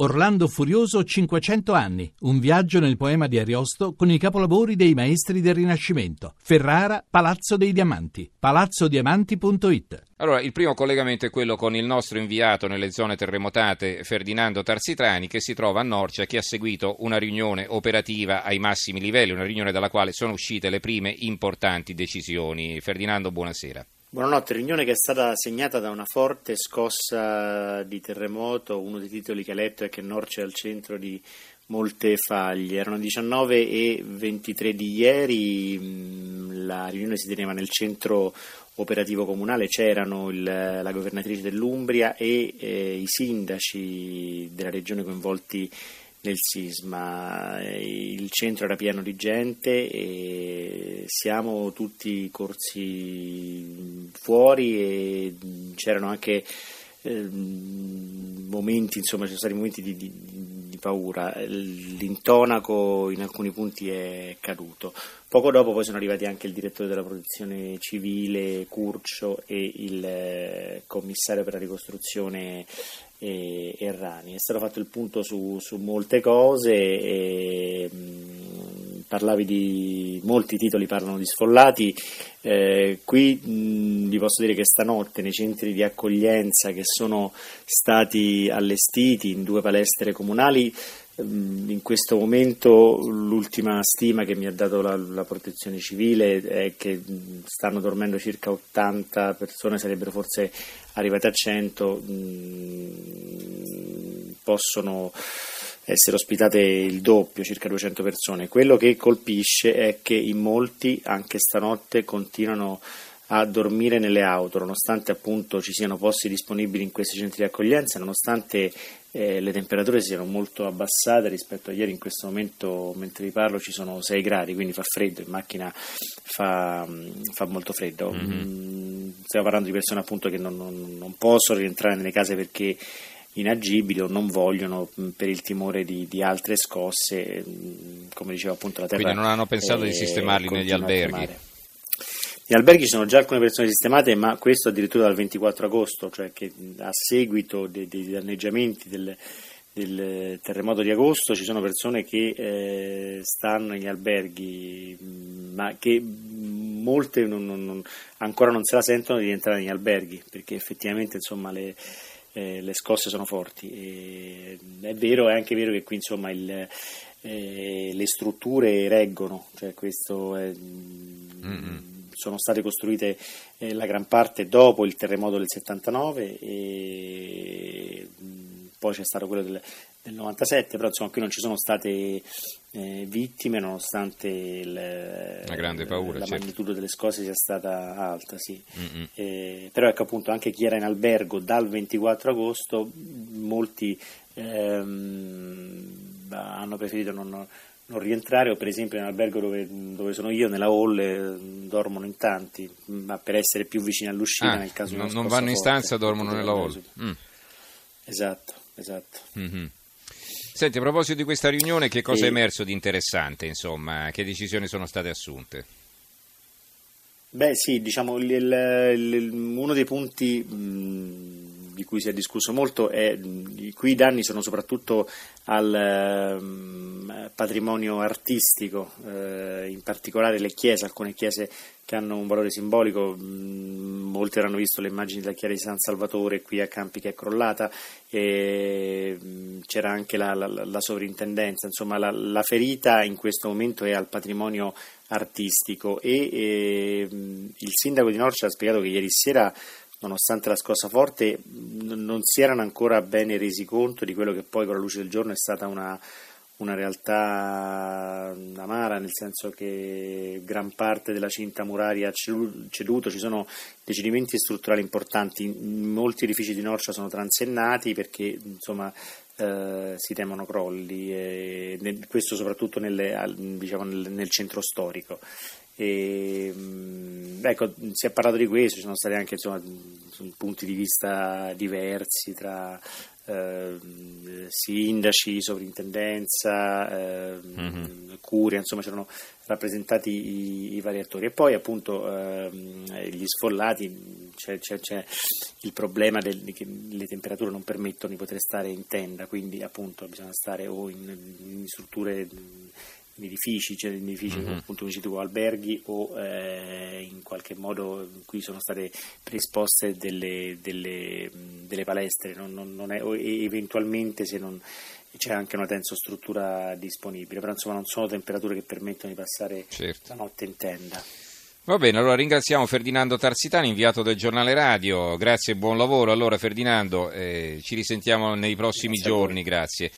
Orlando Furioso 500 anni, un viaggio nel poema di Ariosto con i capolavori dei maestri del Rinascimento. Ferrara, Palazzo dei Diamanti, palazzodiamanti.it. Allora, il primo collegamento è quello con il nostro inviato nelle zone terremotate, Ferdinando Tarsitrani, che si trova a Norcia, che ha seguito una riunione operativa ai massimi livelli, una riunione dalla quale sono uscite le prime importanti decisioni. Ferdinando, buonasera. Buonanotte, riunione che è stata segnata da una forte scossa di terremoto, uno dei titoli che ha letto è che Norcia è al centro di molte faglie, erano 19 e 23 di ieri, mm, la riunione si teneva nel centro operativo comunale, c'erano il, la governatrice dell'Umbria e eh, i sindaci della regione coinvolti nel sisma. Il centro era pieno di gente e siamo tutti corsi fuori e c'erano anche eh, momenti, insomma, ci sono stati momenti di, di, di, paura. L'intonaco in alcuni punti è caduto. Poco dopo poi sono arrivati anche il direttore della protezione civile Curcio e il eh, commissario per la ricostruzione e Errani. È stato fatto il punto su, su molte cose, e, mh, parlavi di molti titoli parlano di sfollati, eh, qui mh, vi posso dire che stanotte nei centri di accoglienza che sono stati allestiti in due palestre comunali in questo momento l'ultima stima che mi ha dato la, la, protezione civile è che stanno dormendo circa 80 persone, sarebbero forse arrivate a 100, possono essere ospitate il doppio, circa 200 persone. Quello che colpisce è che in molti, anche stanotte, continuano a dormire nelle auto, nonostante appunto ci siano posti disponibili in questi centri di accoglienza, nonostante eh, le temperature siano molto abbassate rispetto a ieri, in questo momento mentre vi parlo ci sono 6 gradi, quindi fa freddo, in macchina fa, fa molto freddo. Mm-hmm. Stiamo parlando di persone appunto che non, non, non possono rientrare nelle case perché inagibili o non vogliono per il timore di, di, altre scosse, come diceva appunto la Terra. Quindi non hanno pensato eh, di sistemarli negli alberghi. Gli alberghi ci sono già alcune persone sistemate, ma questo addirittura dal 24 agosto, cioè che a seguito dei, dei danneggiamenti del, del, terremoto di agosto ci sono persone che eh, stanno negli alberghi, ma che molte non, non, ancora non se la sentono di entrare negli alberghi, perché effettivamente insomma, le, eh, le, scosse sono forti. E, è vero, è anche vero che qui insomma il, eh, le strutture reggono, cioè questo è, sono state costruite eh, la gran parte dopo il terremoto del 79 e poi c'è stato quello del, del 97, però insomma qui non ci sono state eh, vittime nonostante il, la, grande paura, la certo. magnitudo delle scosse sia stata alta, sì. eh, però ecco appunto anche chi era in albergo dal 24 agosto, molti ehm, hanno preferito non non rientrare o per esempio in albergo dove, dove, sono io, nella hall, eh, dormono in tanti, ma per essere più vicini all'uscita ah, nel caso non, non vanno in stanza, dormono nella hall. Mm. Esatto, esatto. Mm-hmm. Senti, a proposito di questa riunione, che cosa e... è emerso di interessante, insomma, che decisioni sono state assunte? Beh sì, diciamo il, il, uno dei punti mh, di cui si è discusso molto è i cui danni sono soprattutto al patrimonio artistico, eh, in particolare le chiese, alcune chiese che hanno un valore simbolico, molti avranno visto le immagini della chiesa di San Salvatore qui a Campi che è crollata, c'era anche la, la, la sovrintendenza, insomma la, la, ferita in questo momento è al patrimonio artistico e, e il sindaco di Norcia ha spiegato che ieri sera nonostante la scossa forte, non si erano ancora bene resi conto di quello che poi con la luce del giorno è stata una, una realtà amara, nel senso che gran parte della cinta muraria ha ceduto, ci sono decidimenti strutturali importanti, molti edifici di Norcia sono transennati perché insomma, eh, si temono crolli, e questo soprattutto nelle, diciamo, nel, nel centro storico. E, mm, ecco, si è parlato di questo, ci sono stati anche insomma, punti di vista diversi tra eh, sindaci, sovrintendenza, eh, mm-hmm. curia, insomma c'erano rappresentati i, i, vari attori e poi appunto eh, gli sfollati c'è, c'è, c'è il problema del, che le temperature non permettono di poter stare in tenda quindi appunto bisogna stare o in, in strutture in edifici, cioè in edifici mm-hmm. appunto come dicevo, alberghi o eh, in qualche modo in cui sono state predisposte delle, delle, delle palestre non, non, non è, o eventualmente se non c'è anche una tensostruttura disponibile, però insomma non sono temperature che permettono di passare certo. la notte in tenda. Va bene, allora ringraziamo Ferdinando Tarsitani, inviato del giornale radio, grazie e buon lavoro. Allora Ferdinando, eh, ci risentiamo nei prossimi grazie giorni, grazie.